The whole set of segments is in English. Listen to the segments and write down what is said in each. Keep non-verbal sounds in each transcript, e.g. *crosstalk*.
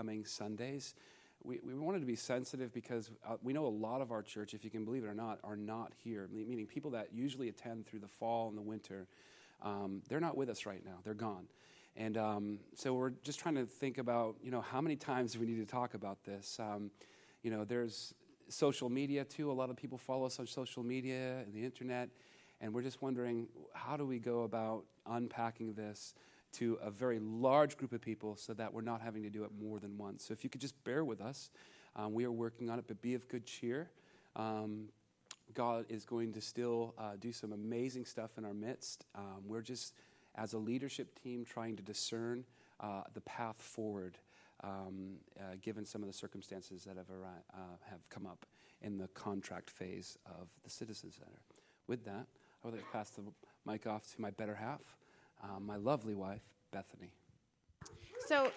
coming Sundays. We, we wanted to be sensitive because uh, we know a lot of our church, if you can believe it or not, are not here. Meaning people that usually attend through the fall and the winter, um, they're not with us right now. They're gone. And um, so we're just trying to think about, you know, how many times we need to talk about this? Um, you know, there's social media too. A lot of people follow us on social media and the internet. And we're just wondering, how do we go about unpacking this to a very large group of people so that we're not having to do it more than once? So if you could just bear with us, um, we are working on it, but be of good cheer. Um, God is going to still uh, do some amazing stuff in our midst. Um, we're just as a leadership team trying to discern uh, the path forward um, uh, given some of the circumstances that have, uh, have come up in the contract phase of the Citizen Center. With that, I would like to pass the mic off to my better half, uh, my lovely wife, Bethany. So,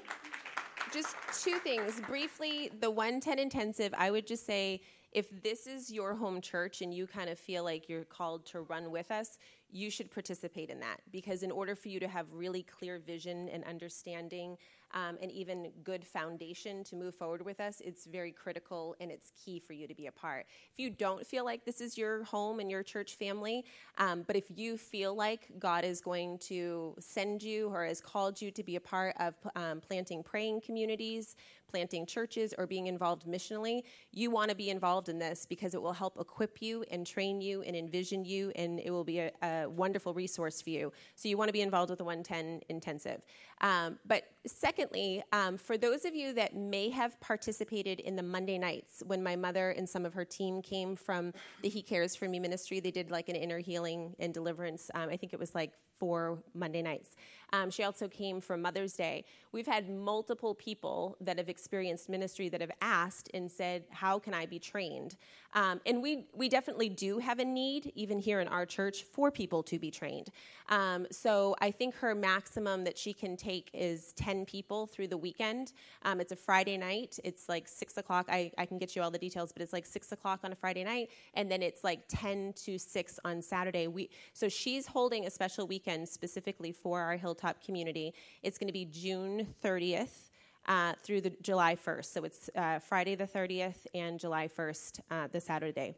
just two things. Briefly, the 110 intensive, I would just say if this is your home church and you kind of feel like you're called to run with us, you should participate in that because in order for you to have really clear vision and understanding um, and even good foundation to move forward with us, it's very critical and it's key for you to be a part. If you don't feel like this is your home and your church family, um, but if you feel like God is going to send you or has called you to be a part of um, planting praying communities, planting churches, or being involved missionally, you want to be involved in this because it will help equip you and train you and envision you, and it will be a, a wonderful resource for you. So you want to be involved with the 110 intensive. Um, but secondly, um, for those of you that may have participated in the Monday nights when my mother and some of her team came from the He Cares for Me ministry, they did like an inner healing and deliverance. Um, I think it was like four Monday nights. Um, she also came from Mother's Day. We've had multiple people that have experienced ministry that have asked and said, How can I be trained? Um, and we, we definitely do have a need, even here in our church, for people to be trained. Um, so I think her maximum that she can take is 10 people through the weekend. Um, it's a Friday night. It's like 6 o'clock. I, I can get you all the details, but it's like 6 o'clock on a Friday night, and then it's like 10 to 6 on Saturday. We, so she's holding a special weekend specifically for our Hilltop community. It's going to be June 30th. Uh, through the July 1st. So it's uh, Friday the 30th and July 1st, uh, the Saturday.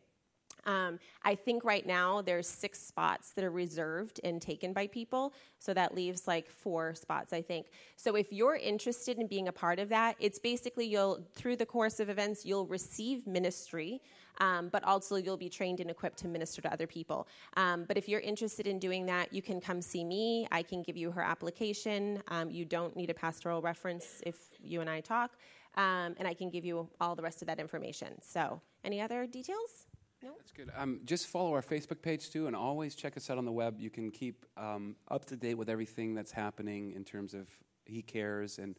Um, I think right now there's six spots that are reserved and taken by people, so that leaves like four spots, I think. So if you're interested in being a part of that, it's basically you'll through the course of events you'll receive ministry, um, but also you'll be trained and equipped to minister to other people. Um, but if you're interested in doing that, you can come see me. I can give you her application. Um, you don't need a pastoral reference if you and I talk, um, and I can give you all the rest of that information. So, any other details? No? That's good. Um, just follow our Facebook page too, and always check us out on the web. You can keep um, up to date with everything that's happening in terms of He Cares and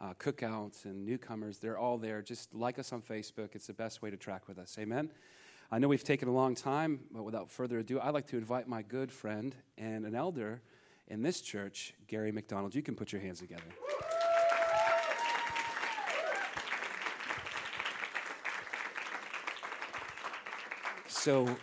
uh, cookouts and newcomers. They're all there. Just like us on Facebook. It's the best way to track with us. Amen. I know we've taken a long time, but without further ado, I'd like to invite my good friend and an elder in this church, Gary McDonald. You can put your hands together. So,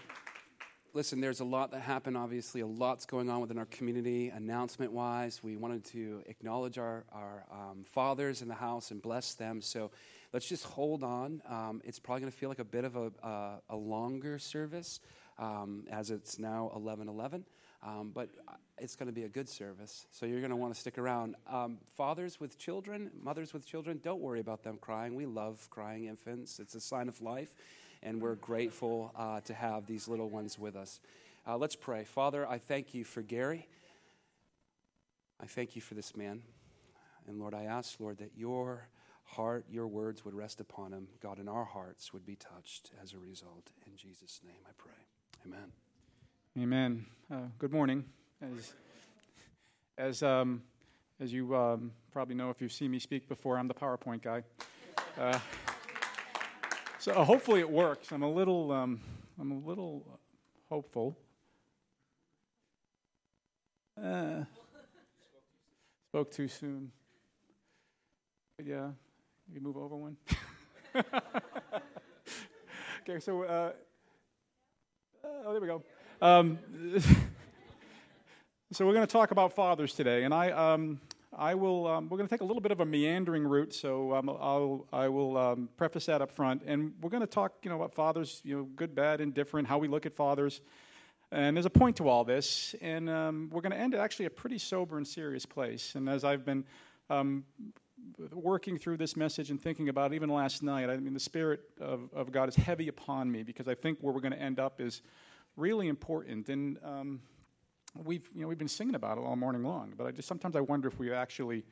listen, there's a lot that happened, obviously. A lot's going on within our community, announcement wise. We wanted to acknowledge our, our um, fathers in the house and bless them. So, let's just hold on. Um, it's probably going to feel like a bit of a, uh, a longer service um, as it's now 11 11. Um, but it's going to be a good service, so you're going to want to stick around. Um, fathers with children, mothers with children, don't worry about them crying. We love crying infants, it's a sign of life and we're grateful uh, to have these little ones with us. Uh, let's pray. Father, I thank you for Gary. I thank you for this man. And Lord, I ask, Lord, that your heart, your words would rest upon him. God, in our hearts would be touched as a result. In Jesus' name I pray. Amen. Amen. Uh, good morning. As, as, um, as you um, probably know if you've seen me speak before, I'm the PowerPoint guy. Uh, so uh, hopefully it works. I'm a little, um, I'm a little hopeful. Uh, spoke too soon. But yeah, you move over one. *laughs* okay, so uh, oh, there we go. Um, *laughs* so we're going to talk about fathers today, and I, um, I will. Um, we're going to take a little bit of a meandering route, so um, I'll, I will um, preface that up front, and we're going to talk, you know, about fathers, you know, good, bad, indifferent, how we look at fathers, and there's a point to all this, and um, we're going to end at actually a pretty sober and serious place. And as I've been um, working through this message and thinking about it, even last night, I mean, the Spirit of, of God is heavy upon me because I think where we're going to end up is really important. And um, we've you know we've been singing about it all morning long, but I just sometimes I wonder if we actually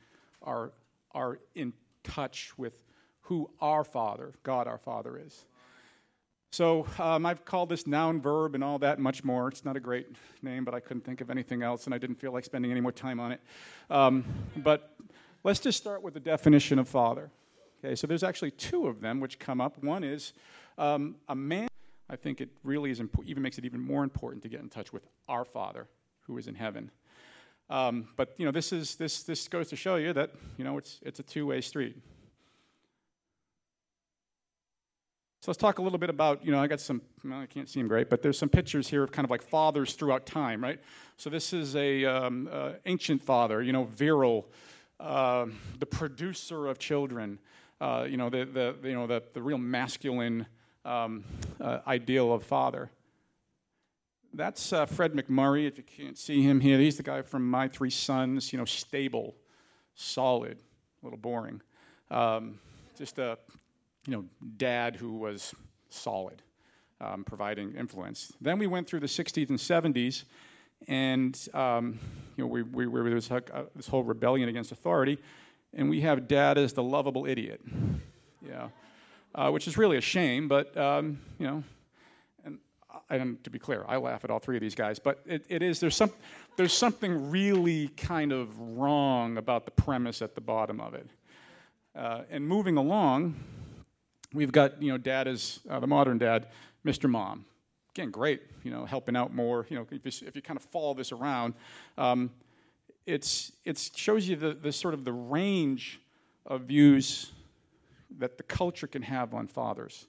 are are in touch with who our Father, God our Father is. So um, I've called this noun, verb, and all that much more. It's not a great name, but I couldn't think of anything else, and I didn't feel like spending any more time on it. Um, but let's just start with the definition of father. Okay, so there's actually two of them which come up. One is um, a man. I think it really is impo- even makes it even more important to get in touch with our Father, who is in heaven. Um, but you know, this is this this goes to show you that you know it's it's a two-way street. So let's talk a little bit about you know I got some well, I can't see them great, but there's some pictures here of kind of like fathers throughout time, right? So this is a um, uh, ancient father, you know, virile, uh, the producer of children, uh, you know, the, the you know the the real masculine um, uh, ideal of father. That's uh, Fred MacMurray. If you can't see him here, he's the guy from My Three Sons. You know, stable, solid, a little boring. Um, just a you know dad who was solid, um, providing influence. Then we went through the 60s and 70s, and um, you know we, we, we there was uh, this whole rebellion against authority, and we have dad as the lovable idiot. Yeah. Uh, which is really a shame, but um, you know, and to be clear, I laugh at all three of these guys, but it, it is there's some there's something really kind of wrong about the premise at the bottom of it. Uh, and moving along, we've got you know dad is uh, the modern dad, Mr. Mom. Again, great, you know, helping out more. You know, if you, if you kind of follow this around, um, it's it shows you the, the sort of the range of views that the culture can have on fathers.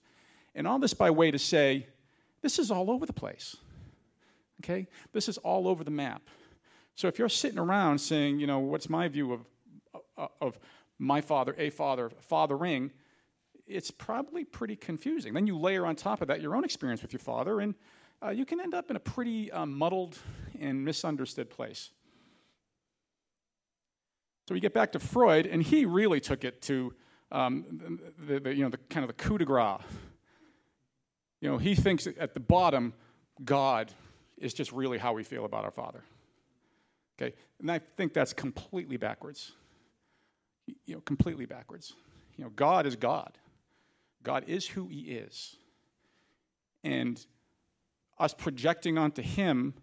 And all this by way to say this is all over the place. Okay? This is all over the map. So if you're sitting around saying, you know, what's my view of, uh, of my father, a father, fathering, it's probably pretty confusing. Then you layer on top of that your own experience with your father, and uh, you can end up in a pretty uh, muddled and misunderstood place. So we get back to Freud, and he really took it to um, the, the, you know, the kind of the coup de grace you know, he thinks at the bottom, God is just really how we feel about our Father. Okay? And I think that's completely backwards. You know, completely backwards. You know, God is God. God is who He is. And us projecting onto Him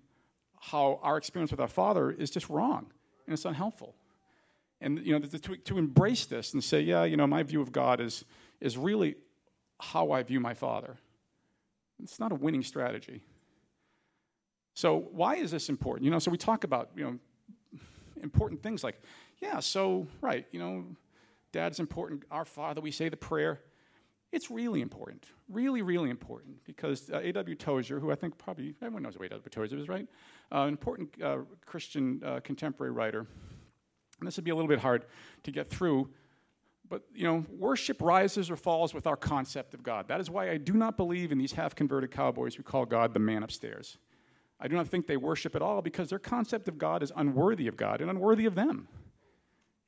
how our experience with our Father is just wrong and it's unhelpful. And, you know, to, to embrace this and say, yeah, you know, my view of God is, is really how I view my Father. It's not a winning strategy. So why is this important? You know, so we talk about, you know, important things like, yeah, so right, you know, dad's important, our father, we say the prayer. It's really important, really, really important, because uh, A.W. Tozer, who I think probably everyone knows who A.W. Tozer is, right? Uh, important uh, Christian uh, contemporary writer. And this would be a little bit hard to get through, but, you know, worship rises or falls with our concept of God. That is why I do not believe in these half converted cowboys who call God the man upstairs. I do not think they worship at all because their concept of God is unworthy of God and unworthy of them.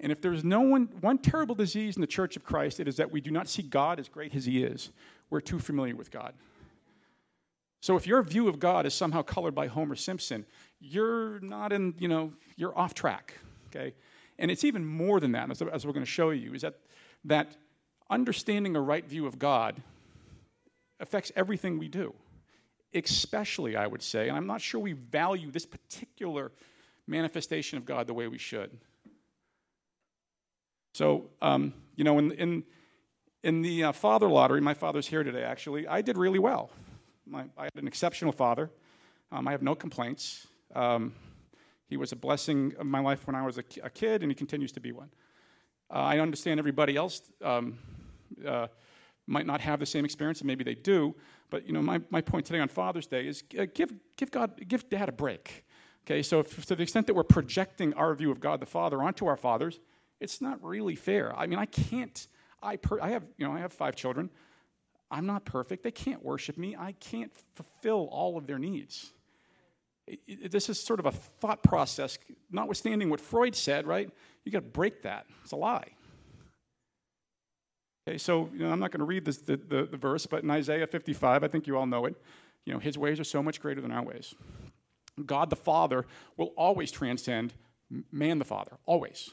And if there's no one, one terrible disease in the church of Christ, it is that we do not see God as great as he is. We're too familiar with God. So if your view of God is somehow colored by Homer Simpson, you're not in, you know, you're off track, okay? And it's even more than that, as, as we're going to show you, is that, that understanding a right view of God affects everything we do. Especially, I would say, and I'm not sure we value this particular manifestation of God the way we should. So, um, you know, in, in, in the uh, father lottery, my father's here today actually, I did really well. My, I had an exceptional father. Um, I have no complaints. Um, he was a blessing of my life when I was a, a kid, and he continues to be one. Uh, I understand everybody else um, uh, might not have the same experience, and maybe they do. But you know, my, my point today on Father's Day is uh, give give God give Dad a break. Okay, so if, to the extent that we're projecting our view of God the Father onto our fathers, it's not really fair. I mean, I can't. I per, I have you know I have five children. I'm not perfect. They can't worship me. I can't fulfill all of their needs. This is sort of a thought process, notwithstanding what Freud said, right? You got to break that. It's a lie. Okay, so you know, I'm not going to read this, the, the, the verse, but in Isaiah 55, I think you all know it. You know, his ways are so much greater than our ways. God the Father will always transcend man the Father, always.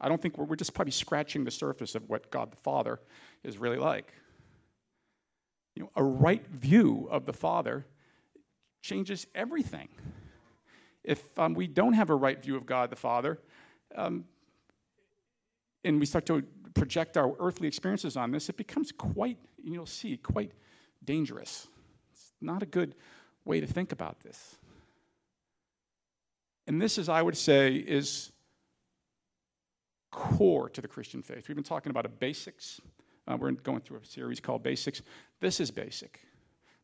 I don't think we're, we're just probably scratching the surface of what God the Father is really like. You know, a right view of the Father changes everything. If um, we don't have a right view of God the Father, um, and we start to project our earthly experiences on this, it becomes quite, you'll see, quite dangerous. It's not a good way to think about this. And this is, I would say, is core to the Christian faith. We've been talking about a basics. Uh, we're going through a series called Basics. This is basic.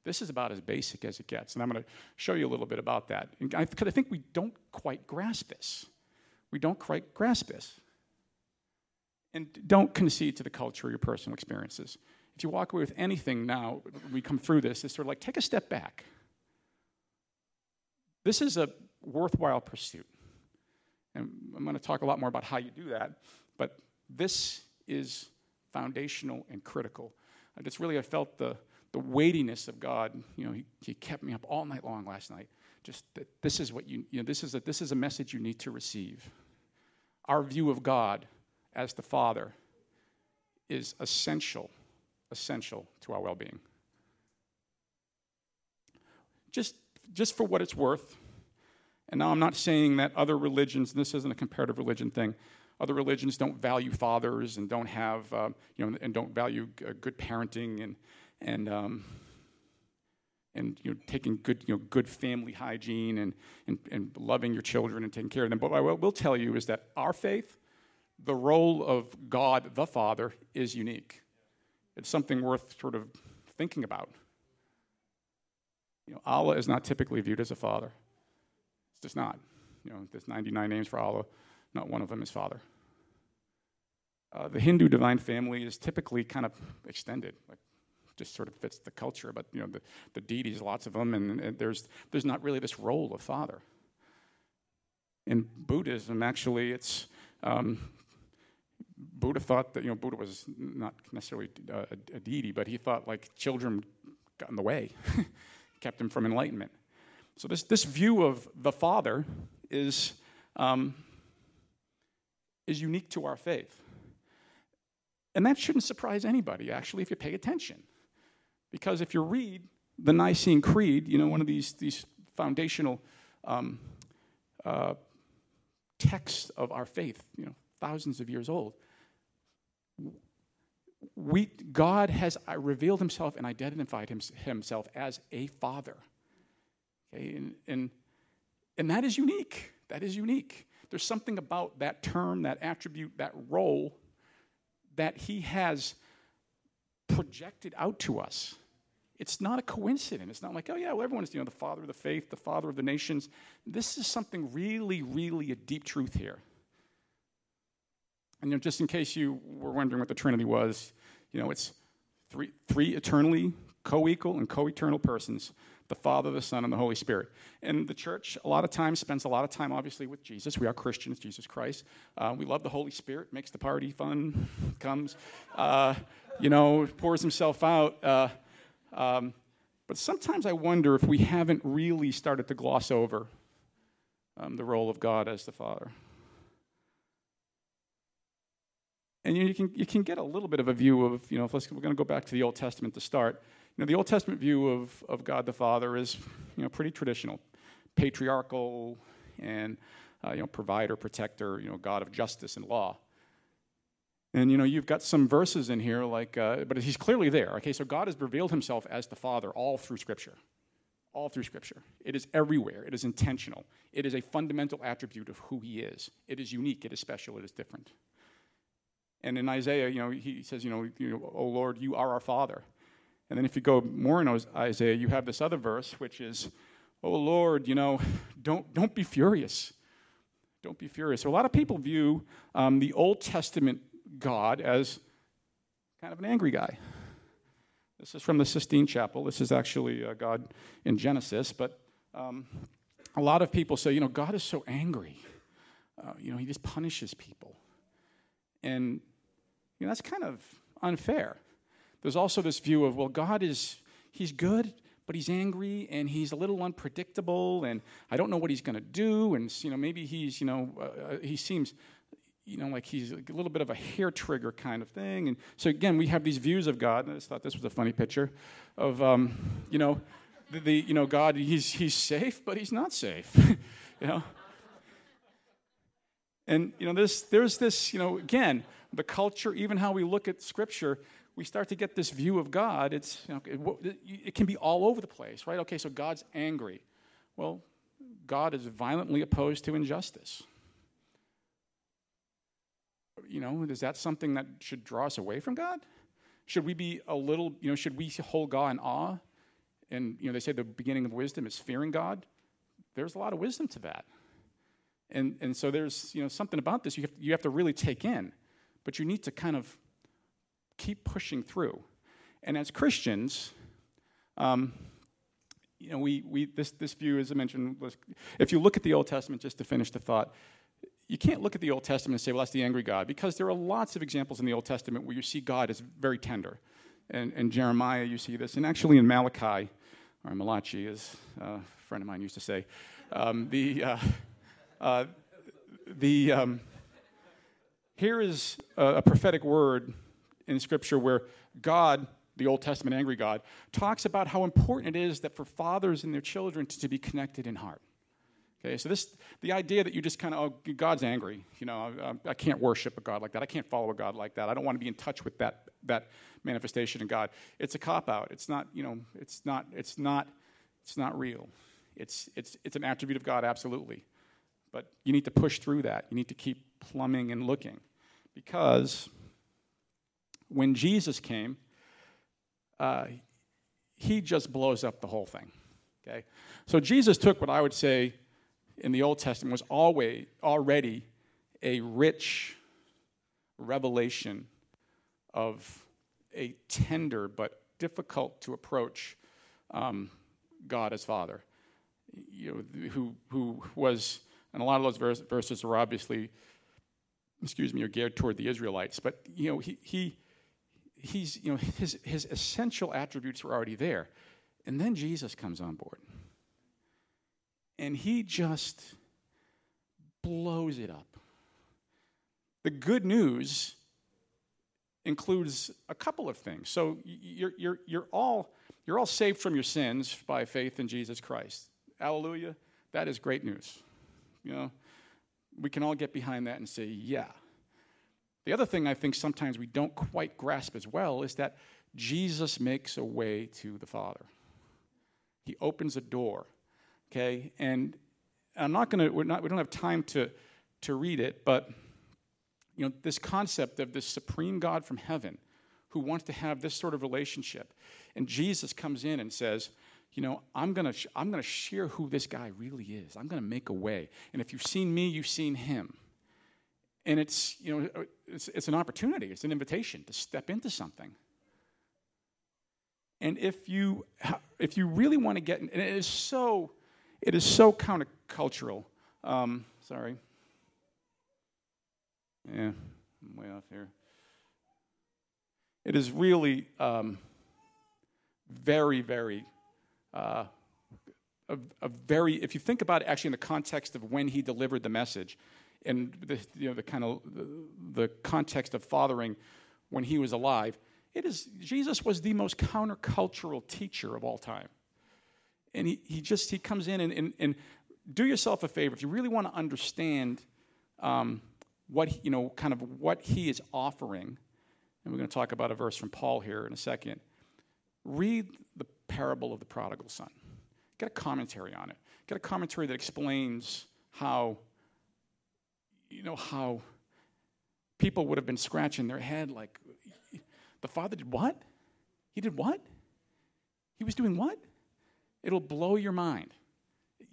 This is about as basic as it gets. And I'm going to show you a little bit about that. Because I, I think we don't quite grasp this. We don't quite grasp this. And don't concede to the culture or your personal experiences. If you walk away with anything now, we come through this, it's sort of like take a step back. This is a worthwhile pursuit. And I'm going to talk a lot more about how you do that, but this is foundational and critical. I just really I felt the, the weightiness of God. You know, he, he kept me up all night long last night. Just that this is what you, you know, this is, a, this is a message you need to receive. Our view of God as the Father is essential, essential to our well being. Just, just for what it's worth, and now I'm not saying that other religions, this isn't a comparative religion thing, other religions don't value fathers and don't have, uh, you know, and don't value good parenting and, and, um, and you know, taking good, you know, good family hygiene and, and, and loving your children and taking care of them. But what I will tell you is that our faith, the role of God the Father, is unique. It's something worth sort of thinking about. You know, Allah is not typically viewed as a father. It's just not. You know, there's 99 names for Allah, not one of them is Father. Uh, the Hindu divine family is typically kind of extended, like just sort of fits the culture. But you know, the, the deities, lots of them, and, and there's there's not really this role of father. In Buddhism, actually, it's um, Buddha thought that you know Buddha was not necessarily a, a deity, but he thought like children got in the way, *laughs* kept him from enlightenment. So, this, this view of the Father is, um, is unique to our faith. And that shouldn't surprise anybody, actually, if you pay attention. Because if you read the Nicene Creed, you know, one of these, these foundational um, uh, texts of our faith, you know, thousands of years old, we, God has uh, revealed himself and identified himself as a father. Okay, and, and, and that is unique. That is unique. There's something about that term, that attribute, that role that he has projected out to us. It's not a coincidence. It's not like, oh, yeah, well, everyone's, you know, the father of the faith, the father of the nations. This is something really, really a deep truth here. And you know, just in case you were wondering what the Trinity was, you know, it's three, three eternally co equal and co eternal persons the Father, the Son, and the Holy Spirit. And the church, a lot of times, spends a lot of time, obviously, with Jesus. We are Christians, Jesus Christ. Uh, we love the Holy Spirit, makes the party fun, *laughs* comes, uh, you know, pours himself out. Uh, um, but sometimes I wonder if we haven't really started to gloss over um, the role of God as the Father. And you, can, you can get a little bit of a view of, you know, if we're going to go back to the Old Testament to start. You know, the Old Testament view of, of God the Father is, you know, pretty traditional, patriarchal, and uh, you know, provider, protector, you know, God of justice and law. And you know, you've got some verses in here like, uh, but he's clearly there. Okay, so God has revealed himself as the Father all through Scripture, all through Scripture. It is everywhere. It is intentional. It is a fundamental attribute of who He is. It is unique. It is special. It is different. And in Isaiah, you know, he says, you know, "Oh Lord, you are our Father." And then if you go more in Isaiah, you have this other verse, which is, oh Lord, you know, don't, don't be furious. Don't be furious. So a lot of people view um, the Old Testament God as kind of an angry guy. This is from the Sistine Chapel. This is actually uh, God in Genesis, but um, a lot of people say, you know, God is so angry. Uh, you know, he just punishes people. And you know, that's kind of unfair. There's also this view of, well, God is, he's good, but he's angry and he's a little unpredictable and I don't know what he's going to do. And, you know, maybe he's, you know, uh, uh, he seems, you know, like he's a little bit of a hair trigger kind of thing. And so, again, we have these views of God. And I just thought this was a funny picture of, um, you know, the, the, you know, God, he's, he's safe, but he's not safe, *laughs* you know. And, you know, there's, there's this, you know, again, the culture, even how we look at Scripture, we start to get this view of God. It's, you know, it, it can be all over the place, right? Okay, so God's angry. Well, God is violently opposed to injustice. You know, is that something that should draw us away from God? Should we be a little, you know, should we hold God in awe? And, you know, they say the beginning of wisdom is fearing God. There's a lot of wisdom to that. And, and so there's, you know, something about this you have, you have to really take in. But you need to kind of keep pushing through. And as Christians, um, you know, we, we, this, this view, as I mentioned, if you look at the Old Testament, just to finish the thought, you can't look at the Old Testament and say, well, that's the angry God, because there are lots of examples in the Old Testament where you see God as very tender. And in Jeremiah, you see this. And actually, in Malachi, or Malachi, as a friend of mine used to say, um, the, uh, uh, the, um, here is a, a prophetic word in Scripture where God, the Old Testament angry God, talks about how important it is that for fathers and their children to, to be connected in heart. Okay, so this, the idea that you just kind of, oh, God's angry. You know, I, I, can't worship a God like that. I can't follow a God like that. I don't want to be in touch with that that manifestation of God. It's a cop out. It's not, you know, it's not, it's not, it's not real. It's it's it's an attribute of God, absolutely. But you need to push through that. You need to keep plumbing and looking, because when Jesus came, uh, he just blows up the whole thing. Okay? So Jesus took what I would say in the Old Testament was always already a rich revelation of a tender but difficult to approach um, God as Father, you know, who, who was, and a lot of those verse, verses are obviously, excuse me, are geared toward the Israelites, but you know, he, he he's, you know, his, his essential attributes were already there. And then Jesus comes on board. And he just blows it up. The good news includes a couple of things. So you're, you're, you're, all, you're all saved from your sins by faith in Jesus Christ. Hallelujah. That is great news. You know, we can all get behind that and say, yeah, the other thing I think sometimes we don't quite grasp as well is that Jesus makes a way to the Father. He opens a door, okay? And I'm not going to, we're not, we don't have time to, to read it, but, you know, this concept of this supreme God from heaven who wants to have this sort of relationship. And Jesus comes in and says, you know, I'm to sh- I'm to share who this guy really is. I'm to make a way. And if you've seen me, you've seen him. And it's, you know, it's, it's an opportunity, it's an invitation to step into something. And if you, if you really want to get, and it is so, it is so countercultural. Um, sorry. Yeah, I'm way off here. It is really um, very, very, uh, a, a, very, if you think about it actually in the context of when he delivered the message, and the, you know, the kind of the, the context of fathering when he was alive, it is Jesus was the most countercultural teacher of all time. And he, he just he comes in and, and, and do yourself a favor if you really want to understand um, what you know kind of what he is offering and we're going to talk about a verse from paul here in a second read the parable of the prodigal son get a commentary on it get a commentary that explains how you know how people would have been scratching their head like, the father did what? He did what? He was doing what? It'll blow your mind.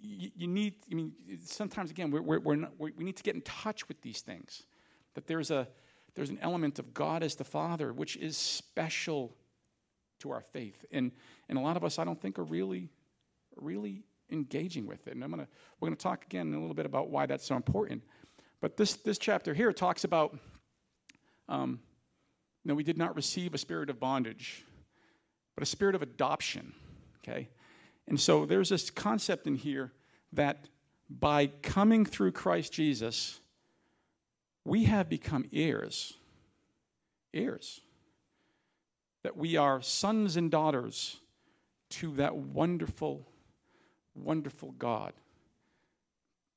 you, you need, I mean, sometimes again, we're, we're, we're not, we need to get in touch with these things. That there's, a, there's an element of God as the Father, which is special to our faith. And, and a lot of us, I don't think, are really, really engaging with it. And I'm gonna, we're going to talk again in a little bit about why that's so important. But this, this chapter here talks about, um, you know, we did not receive a spirit of bondage, but a spirit of adoption, okay? And so there's this concept in here that by coming through Christ Jesus, we have become heirs. Heirs. That we are sons and daughters to that wonderful, wonderful God.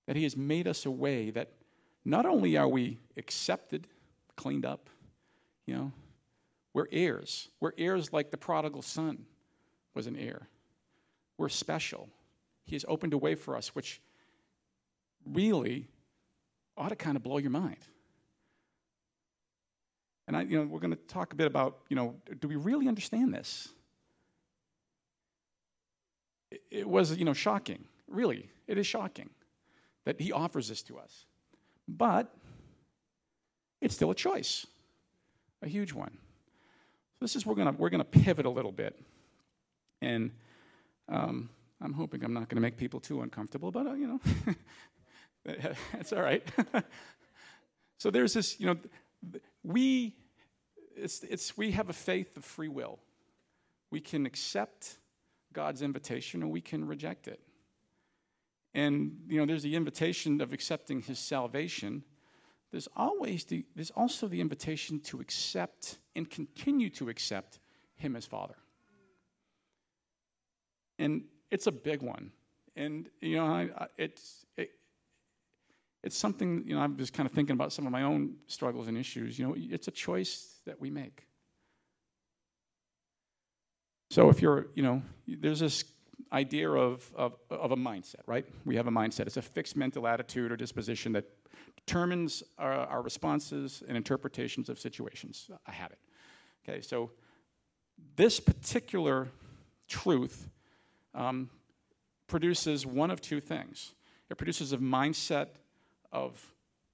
That He has made us a way that not only are we accepted, cleaned up, you know, we're heirs. We're heirs like the prodigal son was an heir. We're special. He has opened a way for us, which really ought to kind of blow your mind. And I, you know, we're going to talk a bit about, you know, do we really understand this? It, was, you know, shocking. Really, it is shocking that he offers this to us. But it's still a choice, a huge one. So this is we're going to we're going to pivot a little bit, and um, I'm hoping I'm not going to make people too uncomfortable, but uh, you know, *laughs* that's all right. *laughs* so there's this, you know, we it's, it's we have a faith of free will. We can accept God's invitation or we can reject it. And you know, there's the invitation of accepting His salvation. There's always the, there's also the invitation to accept and continue to accept Him as Father and it's a big one. And you know, I, I, it's it, it's something you know. I'm just kind of thinking about some of my own struggles and issues. You know, it's a choice that we make. So if you're, you know, there's this idea of, of, of a mindset, right? We have a mindset. It's a fixed mental attitude or disposition that determines our, our responses and interpretations of situations. I have it. Okay, so this particular truth um, produces one of two things it produces a mindset of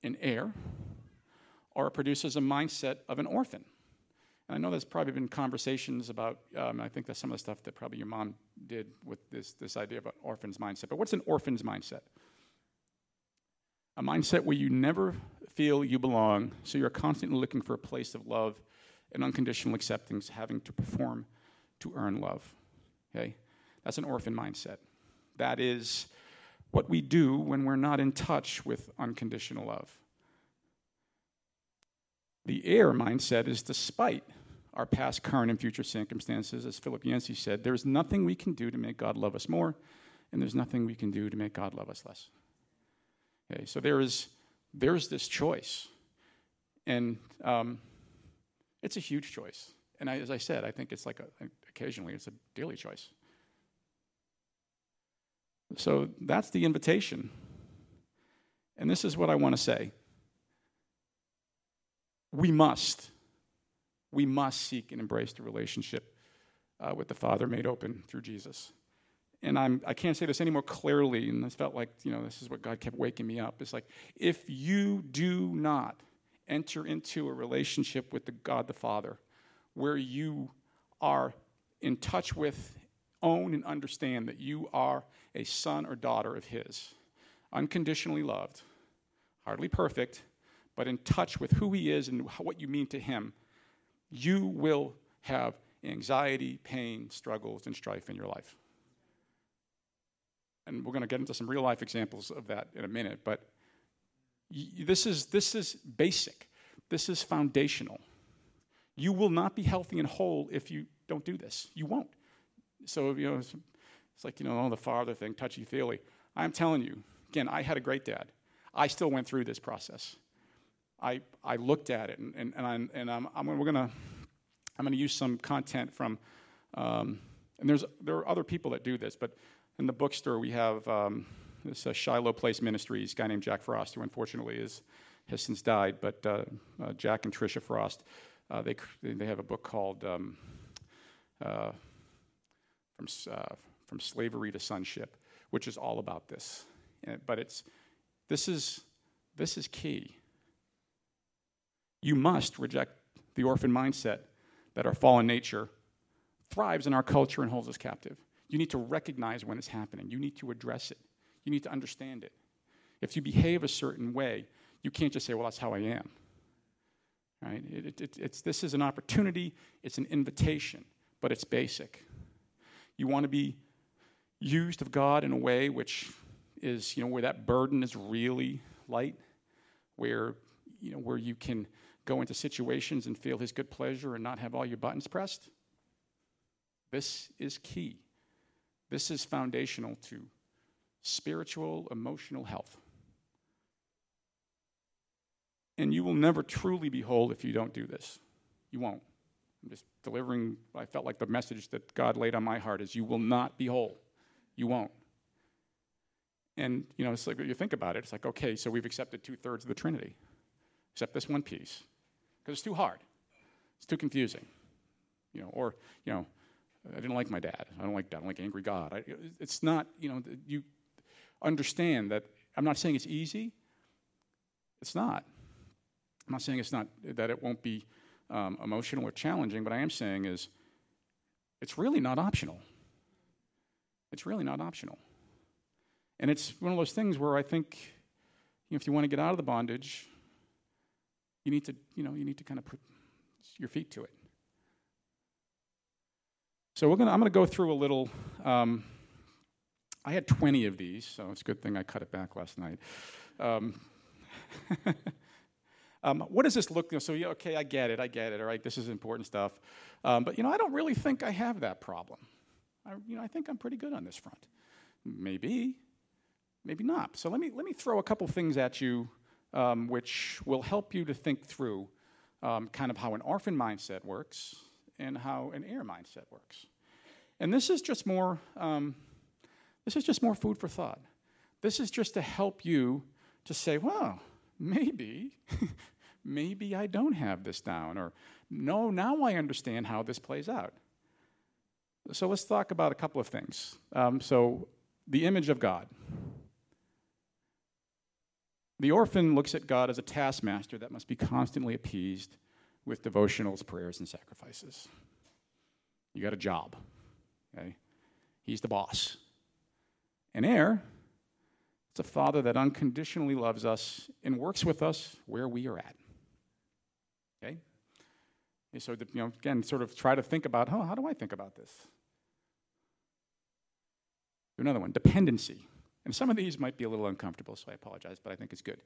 an heir, or it produces a mindset of an orphan. And I know there's probably been conversations about, um, I think that's some of the stuff that probably your mom did with this, this idea of an orphan's mindset. But what's an orphan's mindset? A mindset where you never feel you belong, so you're constantly looking for a place of love and unconditional acceptance, having to perform to earn love. Okay? That's an orphan mindset. That is what we do when we're not in touch with unconditional love. The heir mindset is despite our past, current, and future circumstances, as Philip Yancey said, there's nothing we can do to make God love us more, and there's nothing we can do to make God love us less. Okay, so there is there's this choice, and um, it's a huge choice. And I, as I said, I think it's like a, occasionally it's a daily choice. So that's the invitation. And this is what I want to say. We must, we must seek and embrace the relationship uh, with the Father made open through Jesus. And I'm, I can't say this any more clearly, and this felt like, you know, this is what God kept waking me up. It's like, if you do not enter into a relationship with the God the Father, where you are in touch with own and understand that you are a son or daughter of His, unconditionally loved, hardly perfect, but in touch with who He is and what you mean to Him, you will have anxiety, pain, struggles, and strife in your life. And we're going to get into some real life examples of that in a minute, but this is, this is basic. This is foundational. You will not be healthy and whole if you don't do this. You won't. So, you know, it's, it's like, you know, oh, the father thing, touchy feely. I'm telling you, again, I had a great dad. I still went through this process. I, I looked at it, and, and, and, I'm, and I'm, I'm, we're gonna, I'm gonna use some content from, um, and there's, there are other people that do this, but in the bookstore we have um, this uh, Shiloh Place Ministries, guy named Jack Frost, who unfortunately is, has since died, but uh, uh, Jack and Trisha Frost, uh, they, they have a book called um, uh, from, uh, from slavery to sonship, which is all about this. But it's this is this is key. You must reject the orphan mindset that our fallen nature thrives in our culture and holds us captive. You need to recognize when it's happening. You need to address it. You need to understand it. If you behave a certain way, you can't just say, well, that's how I am. Right? It, it, it's, this is an opportunity, it's an invitation, but it's basic. You want to be used of God in a way which is, you know, where that burden is really light, where, you know, where you can go into situations and feel His good pleasure and not have all your buttons pressed. This is key. This is foundational to spiritual, emotional health. And you will never truly be whole if you don't do this. You won't. I'm just delivering, I felt like the message that God laid on my heart is you will not be whole. You won't. And, you know, it's like you think about it, it's like, okay, so we've accepted two thirds of the Trinity, except this one piece, because it's too hard. It's too confusing. You know, or, you know, I didn't like my dad. I don't like I don't like angry God. I, it's not, you know, you understand that I'm not saying it's easy. It's not. I'm not saying it's not that it won't be um, emotional or challenging, but I am saying is it's really not optional. It's really not optional. And it's one of those things where I think you know, if you want to get out of the bondage, you need to, you know, you need to kind of put your feet to it. So we're gonna, I'm going to go through a little. Um, I had 20 of these, so it's a good thing I cut it back last night. Um, *laughs* um, what does this look? Know, so yeah, okay, I get it, I get it. All right, this is important stuff. Um, but you know, I don't really think I have that problem. I, you know, I think I'm pretty good on this front. Maybe, maybe not. So let me let me throw a couple things at you, um, which will help you to think through um, kind of how an orphan mindset works and how an heir mindset works. And this is just more. Um, this is just more food for thought. This is just to help you to say, well, maybe, *laughs* maybe I don't have this down, or no, now I understand how this plays out. So let's talk about a couple of things. Um, so, the image of God. The orphan looks at God as a taskmaster that must be constantly appeased with devotionals, prayers, and sacrifices. You got a job. Okay? He's the boss. An heir, it's a father that unconditionally loves us and works with us where we are at. Okay? And so, you know, again, sort of try to think about, oh, how do I think about this? Another one, dependency. And some of these might be a little uncomfortable, so I apologize, but I think it's good.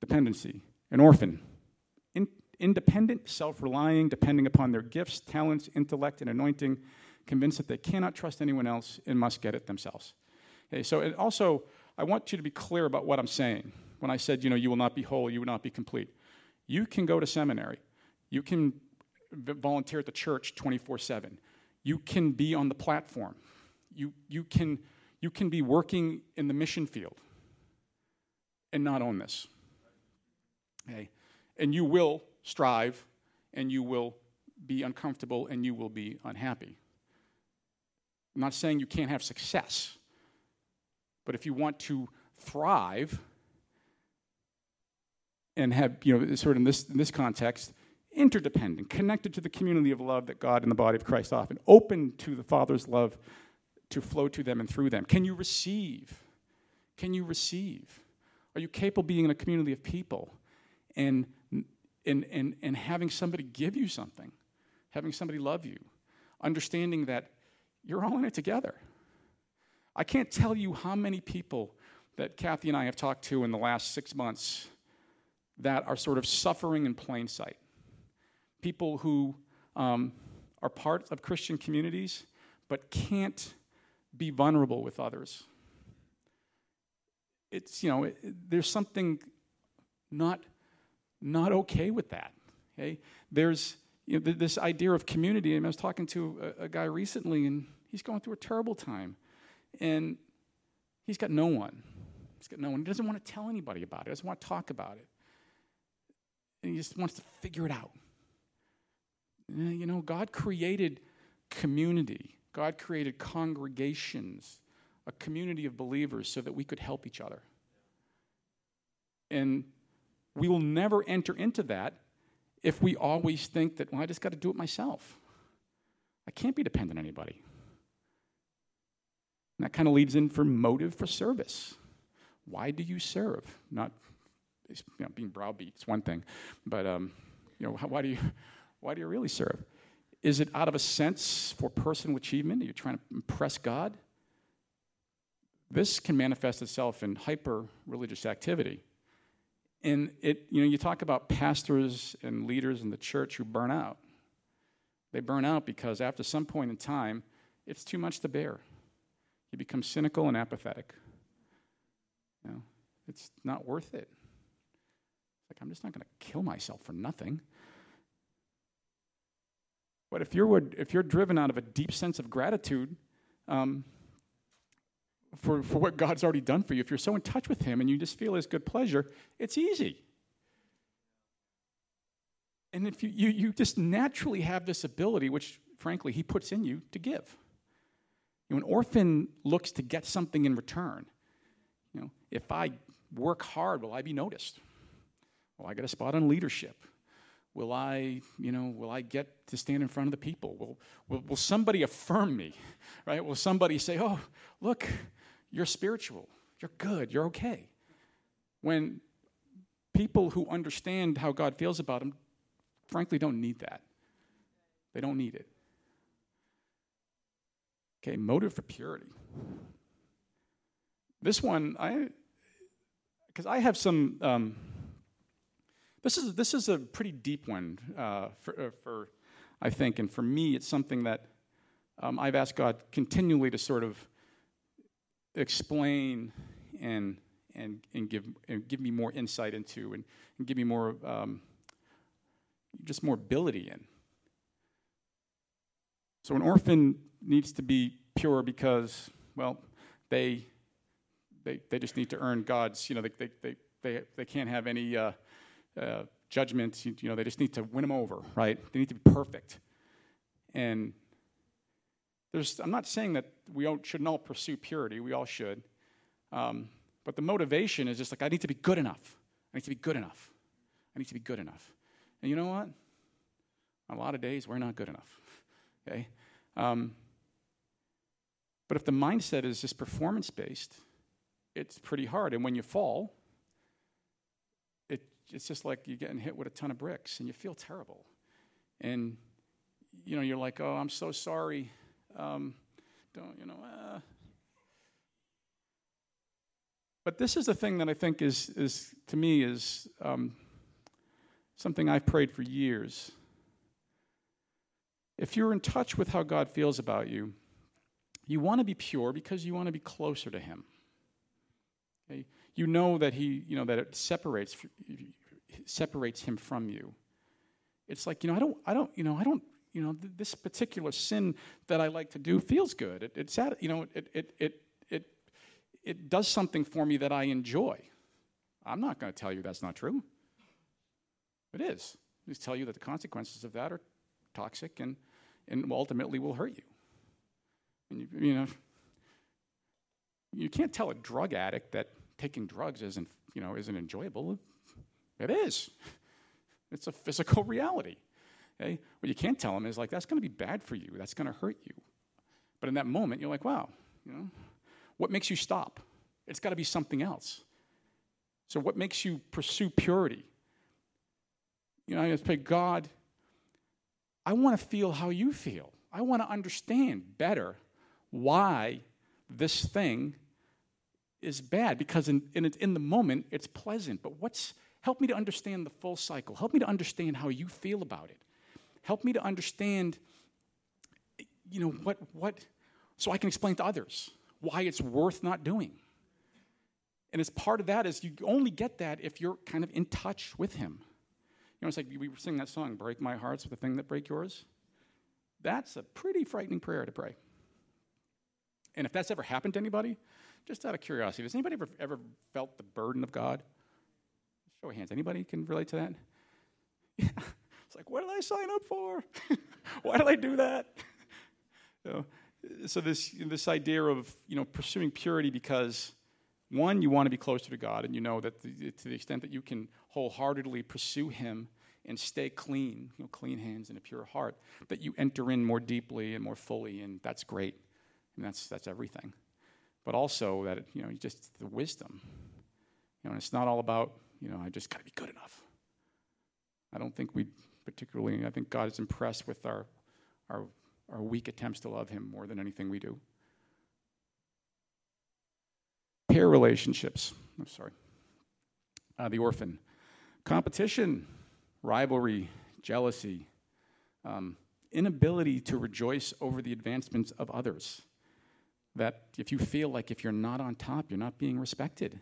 Dependency. An orphan. In, independent, self relying, depending upon their gifts, talents, intellect, and anointing, convinced that they cannot trust anyone else and must get it themselves. Okay, so it also, I want you to be clear about what I'm saying. When I said, you know, you will not be whole, you will not be complete. You can go to seminary. You can volunteer at the church 24 7. You can be on the platform. You, you, can, you can be working in the mission field and not own this. Okay? And you will strive and you will be uncomfortable and you will be unhappy. I'm not saying you can't have success. But if you want to thrive and have, you know, sort of in this, in this context, interdependent, connected to the community of love that God and the body of Christ often, open to the Father's love to flow to them and through them. Can you receive? Can you receive? Are you capable of being in a community of people and, and, and, and having somebody give you something, having somebody love you, understanding that you're all in it together? I can't tell you how many people that Kathy and I have talked to in the last six months that are sort of suffering in plain sight. People who um, are part of Christian communities but can't be vulnerable with others. It's, you know, it, there's something not, not okay with that. Okay? There's you know, this idea of community. And I was talking to a, a guy recently, and he's going through a terrible time. And he's got no one. He's got no one. He doesn't want to tell anybody about it, he doesn't want to talk about it. And he just wants to figure it out. You know, God created community, God created congregations a community of believers so that we could help each other. And we will never enter into that if we always think that, well, I just got to do it myself. I can't be dependent on anybody. And that kind of leads in for motive for service. Why do you serve? Not you know, being browbeat is one thing, but um, you know, why do you *laughs* why do you really serve? Is it out of a sense for personal achievement? Are you trying to impress God? This can manifest itself in hyper religious activity. And it, you know, you talk about pastors and leaders in the church who burn out. They burn out because after some point in time, it's too much to bear. You become cynical and apathetic. You know, it's not worth it. It's like I'm just not going to kill myself for nothing. But if you're if you're driven out of a deep sense of gratitude, um, for, for what God's already done for you, if you're so in touch with Him and you just feel His good pleasure, it's easy. And if you, you, you just naturally have this ability, which frankly He puts in you, to give. You know, an orphan looks to get something in return. You know, if I work hard, will I be noticed? Will I get a spot on leadership? Will I, you know, will I get to stand in front of the people? Will, will, will somebody affirm me, *laughs* right? Will somebody say, oh, look, you're spiritual, you're good, you're okay. When people who understand how God feels about them, frankly, don't need that. They don't need it. Okay, motive for purity. This one, I, because I have some, um, this is this is a pretty deep one uh, for, uh, for, I think, and for me, it's something that um, I've asked God continually to sort of explain and and and give and give me more insight into and, and give me more um, just more ability in. So an orphan needs to be pure because well they they they just need to earn God's you know they they they they, they can't have any uh, uh, judgments you, you know they just need to win them over right they need to be perfect and there's, I'm not saying that we all, shouldn't all pursue purity, we all should. Um, but the motivation is just like, I need to be good enough. I need to be good enough. I need to be good enough. And you know what? a lot of days, we're not good enough. Okay? Um, but if the mindset is just performance based, it's pretty hard. And when you fall, it, it's just like you're getting hit with a ton of bricks and you feel terrible. And, you know, you're like, oh, I'm so sorry. Um, don't, you know, uh. But this is the thing that I think is, is to me, is um, something I've prayed for years. If you're in touch with how God feels about you, you want to be pure because you want to be closer to Him. Okay? You know that He, you know, that it separates separates Him from you. It's like, you know, I don't, I don't, you know, I don't you know, th- this particular sin that I like to do feels good. It, it's at, you know, it, it, it, it, it does something for me that I enjoy. I'm not going to tell you that's not true. It is. I just tell you that the consequences of that are toxic and, and ultimately will hurt you. And you, you know, you can't tell a drug addict that taking drugs isn't, you know, isn't enjoyable. It is. It's a physical reality. Okay? What you can't tell them is like, that's going to be bad for you. That's going to hurt you. But in that moment, you're like, wow, you know, what makes you stop? It's got to be something else. So, what makes you pursue purity? You know, I just pray, God, I want to feel how you feel. I want to understand better why this thing is bad because in, in, in the moment it's pleasant. But what's help me to understand the full cycle? Help me to understand how you feel about it. Help me to understand, you know, what, what, so I can explain to others why it's worth not doing. And as part of that is you only get that if you're kind of in touch with him. You know, it's like we were singing that song, Break My Heart's with the thing that break yours. That's a pretty frightening prayer to pray. And if that's ever happened to anybody, just out of curiosity, has anybody ever, ever felt the burden of God? Show of hands. Anybody can relate to that? Yeah. *laughs* It's like, what did I sign up for? *laughs* Why did I do that? *laughs* so this this idea of you know pursuing purity because one you want to be closer to God and you know that the, to the extent that you can wholeheartedly pursue Him and stay clean, you know, clean hands and a pure heart, that you enter in more deeply and more fully, and that's great, and that's that's everything. But also that you know just the wisdom, you know, it's not all about you know I just got to be good enough. I don't think we particularly. I think God is impressed with our our our weak attempts to love Him more than anything we do. Pair relationships. I'm sorry. Uh, the orphan. Competition, rivalry, jealousy, um, inability to rejoice over the advancements of others. That if you feel like if you're not on top, you're not being respected,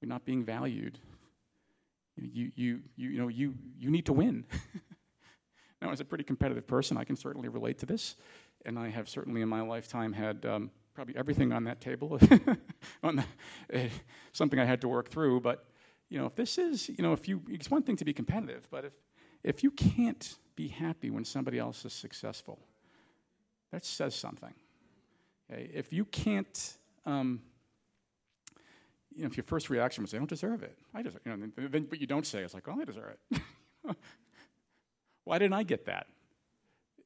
you're not being valued. You, you, you, you know, you, you need to win. *laughs* Now, as a pretty competitive person, I can certainly relate to this, and I have certainly in my lifetime had um, probably everything on that table, *laughs* on the, uh, something I had to work through. But you know, if this is, you know, if you, it's one thing to be competitive, but if if you can't be happy when somebody else is successful, that says something. Okay? If you can't, um, you know, if your first reaction was, "I don't deserve it," I deserve, you know, then, but you don't say, "It's like, oh, I deserve it." *laughs* Why didn't I get that?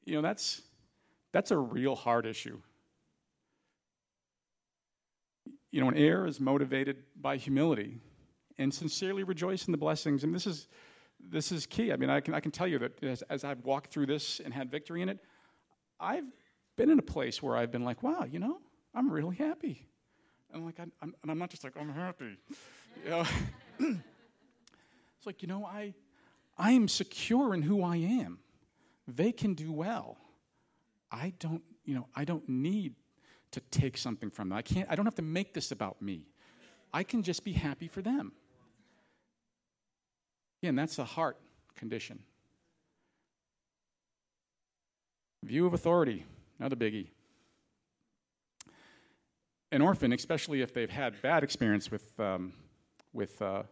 You know, that's, that's a real hard issue. You know, an heir is motivated by humility and sincerely rejoice in the blessings. And this is, this is key. I mean, I can, I can tell you that as, as I've walked through this and had victory in it, I've been in a place where I've been like, wow, you know, I'm really happy. And like, I'm, I'm, and I'm not just like, I'm happy. You know? *clears throat* it's like, you know, I, I am secure in who I am. They can do well. I don't, you know, I don't need to take something from them. I can't I don't have to make this about me. I can just be happy for them. Again, that's a heart condition. View of authority, another biggie. An orphan, especially if they've had bad experience with, um, with uh,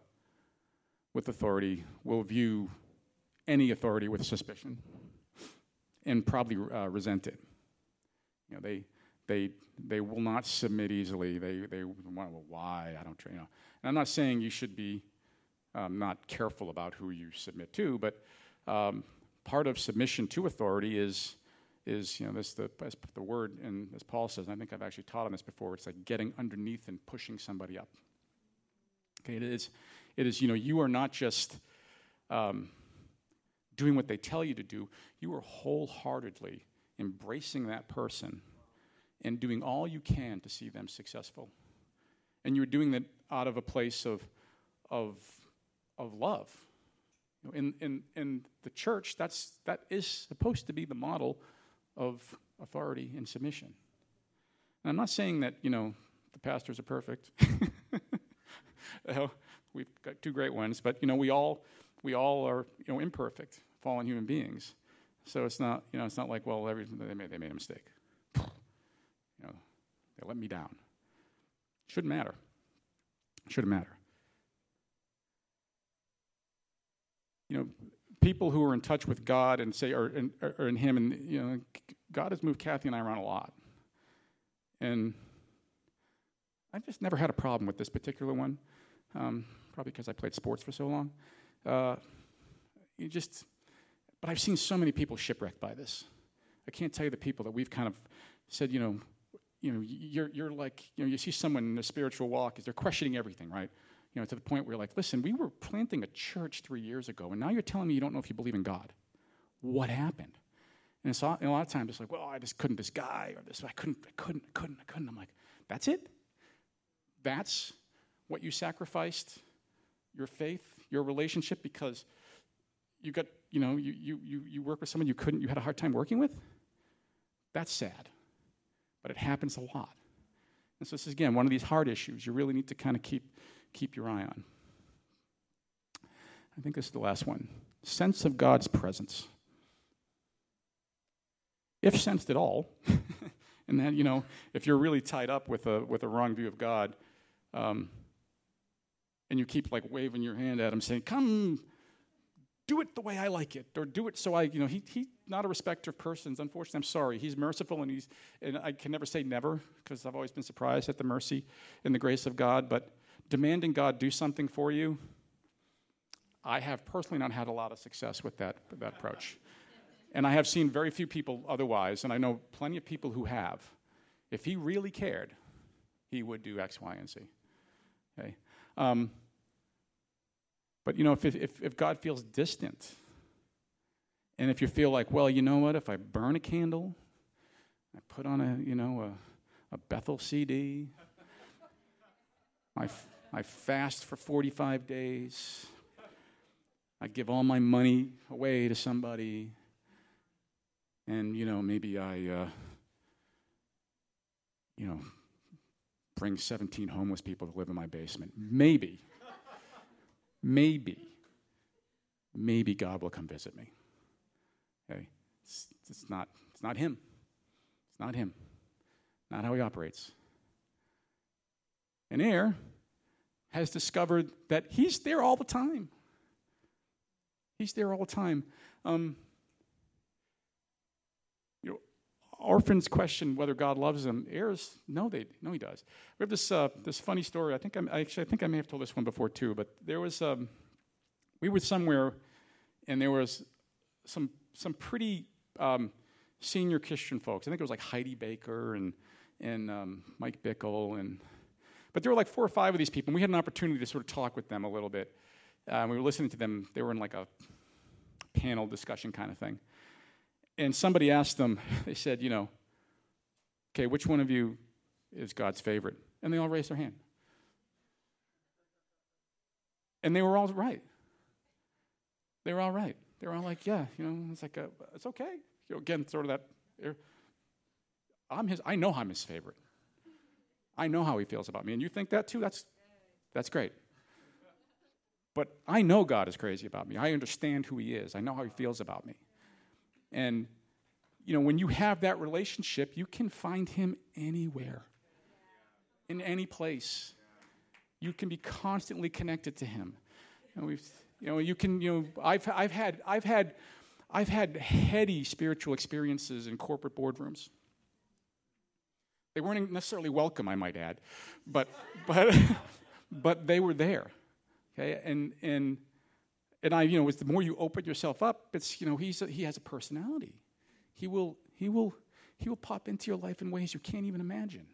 with authority will view any authority with suspicion and probably uh, resent it. You know, they, they, they will not submit easily. They, they want, well, why? I don't, you know. And I'm not saying you should be um, not careful about who you submit to, but um, part of submission to authority is, is you know, this the, the word, and as Paul says, I think I've actually taught on this before, it's like getting underneath and pushing somebody up. Okay, it is, it is, you know, you are not just um, doing what they tell you to do, you are wholeheartedly embracing that person and doing all you can to see them successful. And you're doing that out of a place of, of, of love. You know, in, in, in the church, that's, that is supposed to be the model of authority and submission. And I'm not saying that, you know, the pastors are perfect. *laughs* we've got two great ones, but you know, we all we all are you know imperfect, fallen human beings. So it's not you know it's not like well every, they made they made a mistake. They let me down. Shouldn't matter. Shouldn't matter. You know, people who are in touch with God and say are in, are in Him, and you know, God has moved Kathy and I around a lot, and I've just never had a problem with this particular one. Um, probably because I played sports for so long. Uh, you just, but I've seen so many people shipwrecked by this. I can't tell you the people that we've kind of said, you know, you know, you're, you're like, you know, you see someone in a spiritual walk, they're questioning everything, right? You know, to the point where you're like, listen, we were planting a church three years ago, and now you're telling me you don't know if you believe in God. What happened? And, it's and a lot of times it's like, well, I just couldn't this guy or this, I couldn't, I couldn't, I couldn't, I couldn't. I'm like, that's it? That's what you sacrificed your faith, your relationship, because you got, you know, you, you, you, you work with someone you couldn't, you had a hard time working with? That's sad. But it happens a lot. And so this is, again, one of these hard issues you really need to kind of keep, keep your eye on. I think this is the last one sense of God's presence. If sensed at all, *laughs* and then, you know, if you're really tied up with a, with a wrong view of God, um, and you keep like waving your hand at him saying, Come, do it the way I like it, or do it so I, you know, he, he's not a respecter of persons. Unfortunately, I'm sorry. He's merciful, and he's, and I can never say never because I've always been surprised at the mercy and the grace of God. But demanding God do something for you, I have personally not had a lot of success with that, with that approach. And I have seen very few people otherwise, and I know plenty of people who have. If he really cared, he would do X, Y, and Z. Okay? Um, but you know, if, if, if God feels distant, and if you feel like, well, you know what, if I burn a candle, I put on a, you know, a, a Bethel CD, *laughs* I, I fast for 45 days, I give all my money away to somebody, and, you know, maybe I, uh, you know, bring 17 homeless people to live in my basement. Maybe maybe, maybe God will come visit me. Okay? It's, it's, not, it's not Him. It's not Him. Not how He operates. And Heir has discovered that He's there all the time. He's there all the time. Um, you know, orphans question whether God loves them. Heirs, know, they know, He does. We have this uh, this funny story. I think I'm, actually I think I may have told this one before too. But there was um, we were somewhere, and there was some some pretty um, senior Christian folks. I think it was like Heidi Baker and and um, Mike Bickle and. But there were like four or five of these people, and we had an opportunity to sort of talk with them a little bit. Uh, we were listening to them. They were in like a panel discussion kind of thing and somebody asked them, *laughs* they said, you know, okay, which one of you is God's favorite? And they all raised their hand. And they were all right. They were all right. They were all like, yeah, you know, it's like, a, it's okay. You know, again, sort of that, er, I'm his, I know I'm his favorite. I know how he feels about me. And you think that too? That's, that's great. But I know God is crazy about me. I understand who he is. I know how he feels about me. And, you know, when you have that relationship, you can find him anywhere, in any place. You can be constantly connected to him. And we've, you know, you can, you know, I've, I've had, I've had, I've had heady spiritual experiences in corporate boardrooms. They weren't necessarily welcome, I might add, but, but, *laughs* but they were there. Okay, and and and I, you know, it's the more you open yourself up, it's, you know, he's a, he has a personality. He will, he will, he will pop into your life in ways you can't even imagine.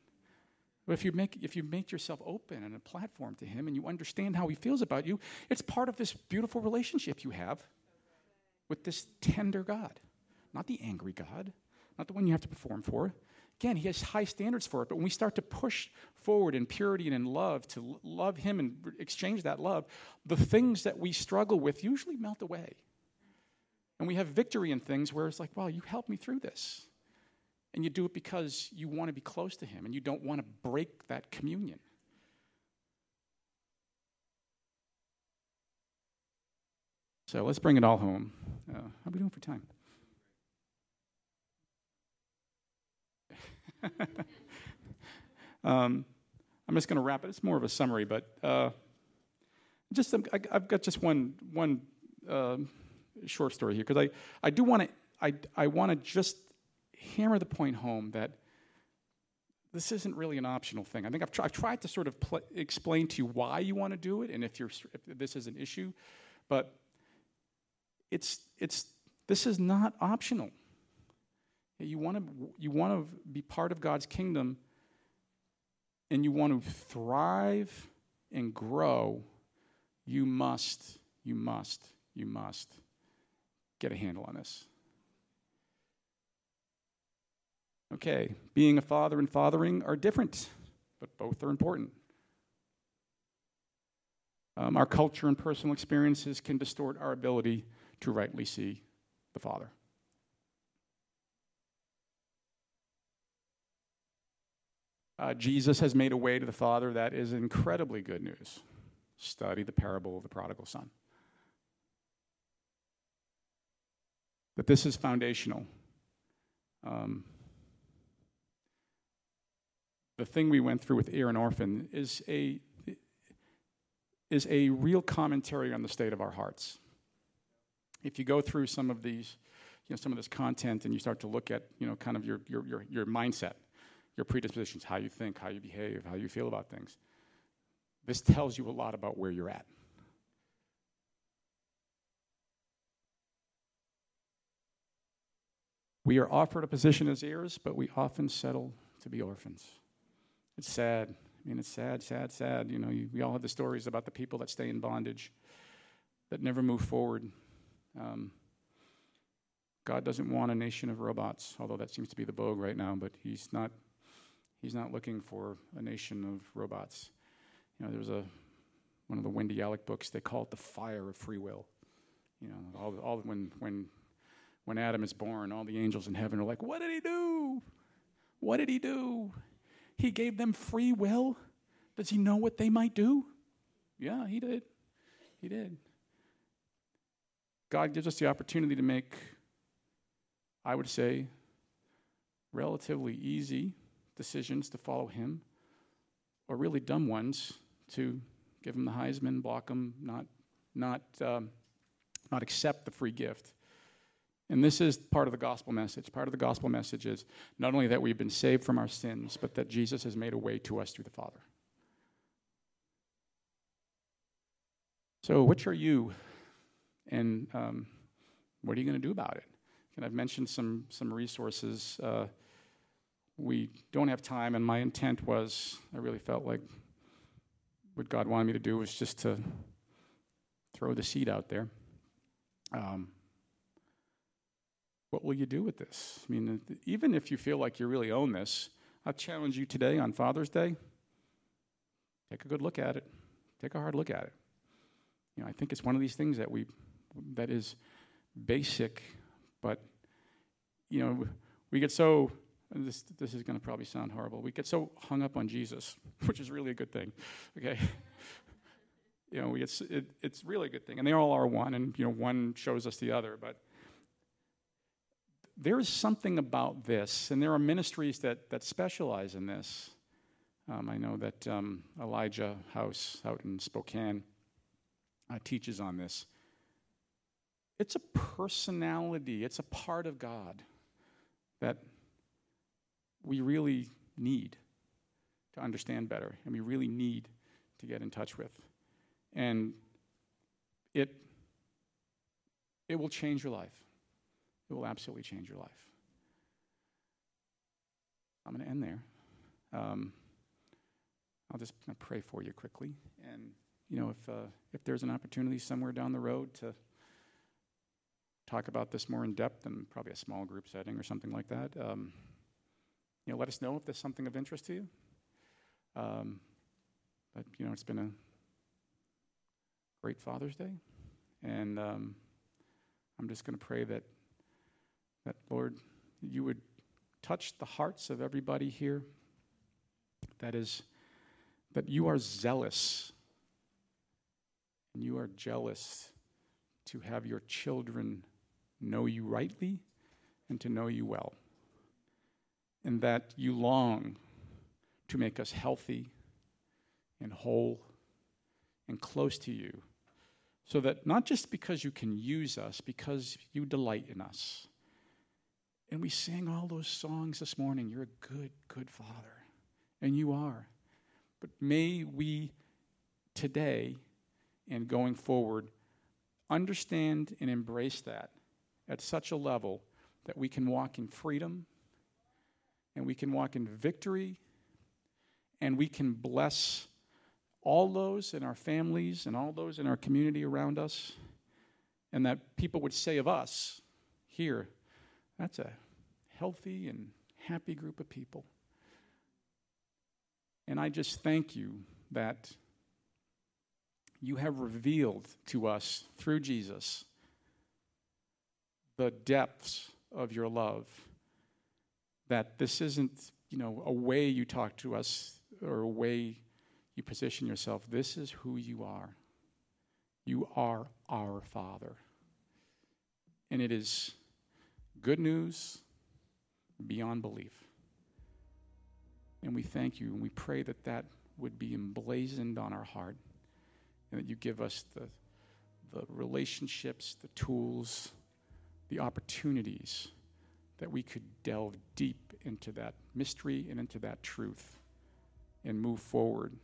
But if you make, if you make yourself open and a platform to him and you understand how he feels about you, it's part of this beautiful relationship you have with this tender God. Not the angry God, not the one you have to perform for, Again, he has high standards for it, but when we start to push forward in purity and in love to love him and exchange that love, the things that we struggle with usually melt away. And we have victory in things where it's like, wow, you helped me through this. And you do it because you want to be close to him and you don't want to break that communion. So let's bring it all home. Uh, how are we doing for time? *laughs* um, I'm just going to wrap it. It's more of a summary, but uh, just I, have got just one one uh, short story here because I, I do want to I, I want to just hammer the point home that this isn't really an optional thing. I think I've, tr- I've tried to sort of pl- explain to you why you want to do it and if you're if this is an issue, but it's it's this is not optional. You want to you want to be part of God's kingdom and you want to thrive and grow, you must, you must, you must get a handle on this. Okay, being a father and fathering are different, but both are important. Um, our culture and personal experiences can distort our ability to rightly see the Father. Uh, Jesus has made a way to the Father that is incredibly good news. Study the parable of the prodigal son. But this is foundational. Um, the thing we went through with Heir and Orphan is a, is a real commentary on the state of our hearts. if you go through some of these, you know, some of this content and you start to look at, you know, kind of your, your, your, your mindset, your predispositions, how you think, how you behave, how you feel about things, this tells you a lot about where you're at. We are offered a position as heirs, but we often settle to be orphans. It's sad. I mean, it's sad, sad, sad. You know, you, we all have the stories about the people that stay in bondage, that never move forward. Um, God doesn't want a nation of robots, although that seems to be the vogue right now. But He's not. He's not looking for a nation of robots. You know, there's a one of the Wendy Alec books. They call it the fire of free will. You know, all, all when when when Adam is born, all the angels in heaven are like, "What did he do? What did he do? He gave them free will. Does he know what they might do? Yeah, he did. He did. God gives us the opportunity to make, I would say, relatively easy decisions to follow Him, or really dumb ones to give Him the Heisman, block Him, not, not, um, not accept the free gift. And this is part of the gospel message. Part of the gospel message is not only that we've been saved from our sins, but that Jesus has made a way to us through the Father. So, which are you? And um, what are you going to do about it? And I've mentioned some, some resources. Uh, we don't have time, and my intent was I really felt like what God wanted me to do was just to throw the seed out there. Um, what will you do with this? I mean, even if you feel like you really own this, I challenge you today on Father's Day take a good look at it, take a hard look at it. You know, I think it's one of these things that we that is basic, but you know, we get so this this is going to probably sound horrible. We get so hung up on Jesus, *laughs* which is really a good thing. Okay. *laughs* you know, it's it, it's really a good thing, and they all are one, and you know, one shows us the other, but there is something about this, and there are ministries that, that specialize in this. Um, I know that um, Elijah House out in Spokane uh, teaches on this. It's a personality, it's a part of God that we really need to understand better, and we really need to get in touch with. And it, it will change your life. It will absolutely change your life. I'm going to end there. Um, I'll just pray for you quickly. And, you know, if, uh, if there's an opportunity somewhere down the road to talk about this more in depth in probably a small group setting or something like that, um, you know, let us know if there's something of interest to you. Um, but, you know, it's been a great Father's Day. And um, I'm just going to pray that that, Lord, you would touch the hearts of everybody here. That is, that you are zealous and you are jealous to have your children know you rightly and to know you well. And that you long to make us healthy and whole and close to you. So that not just because you can use us, because you delight in us. And we sang all those songs this morning. You're a good, good Father. And you are. But may we today and going forward understand and embrace that at such a level that we can walk in freedom and we can walk in victory and we can bless all those in our families and all those in our community around us, and that people would say of us here, that's a healthy and happy group of people. And I just thank you that you have revealed to us through Jesus the depths of your love. That this isn't, you know, a way you talk to us or a way you position yourself. This is who you are. You are our Father. And it is good news beyond belief. And we thank you and we pray that that would be emblazoned on our heart and that you give us the, the relationships, the tools, the opportunities that we could delve deep into that mystery and into that truth and move forward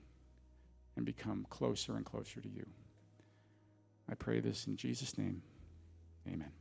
and become closer and closer to you. I pray this in Jesus' name. Amen.